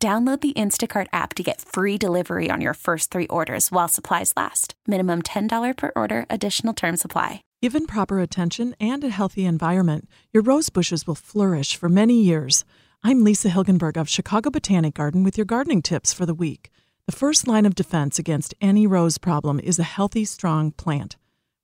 Download the Instacart app to get free delivery on your first three orders while supplies last. Minimum $10 per order, additional term supply. Given proper attention and a healthy environment, your rose bushes will flourish for many years. I'm Lisa Hilgenberg of Chicago Botanic Garden with your gardening tips for the week. The first line of defense against any rose problem is a healthy, strong plant.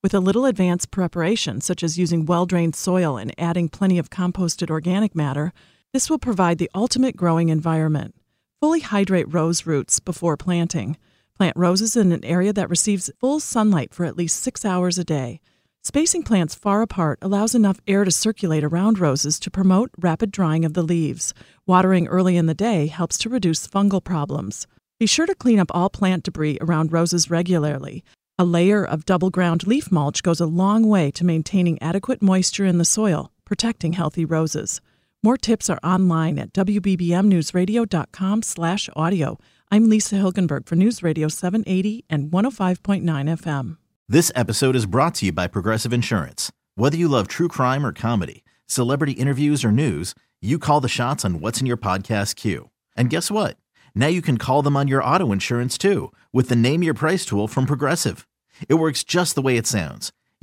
With a little advanced preparation, such as using well drained soil and adding plenty of composted organic matter, this will provide the ultimate growing environment. Fully hydrate rose roots before planting. Plant roses in an area that receives full sunlight for at least six hours a day. Spacing plants far apart allows enough air to circulate around roses to promote rapid drying of the leaves. Watering early in the day helps to reduce fungal problems. Be sure to clean up all plant debris around roses regularly. A layer of double ground leaf mulch goes a long way to maintaining adequate moisture in the soil, protecting healthy roses. More tips are online at wbbmnewsradio.com slash audio. I'm Lisa Hilgenberg for News Radio 780 and 105.9 FM. This episode is brought to you by Progressive Insurance. Whether you love true crime or comedy, celebrity interviews or news, you call the shots on what's in your podcast queue. And guess what? Now you can call them on your auto insurance too with the Name Your Price tool from Progressive. It works just the way it sounds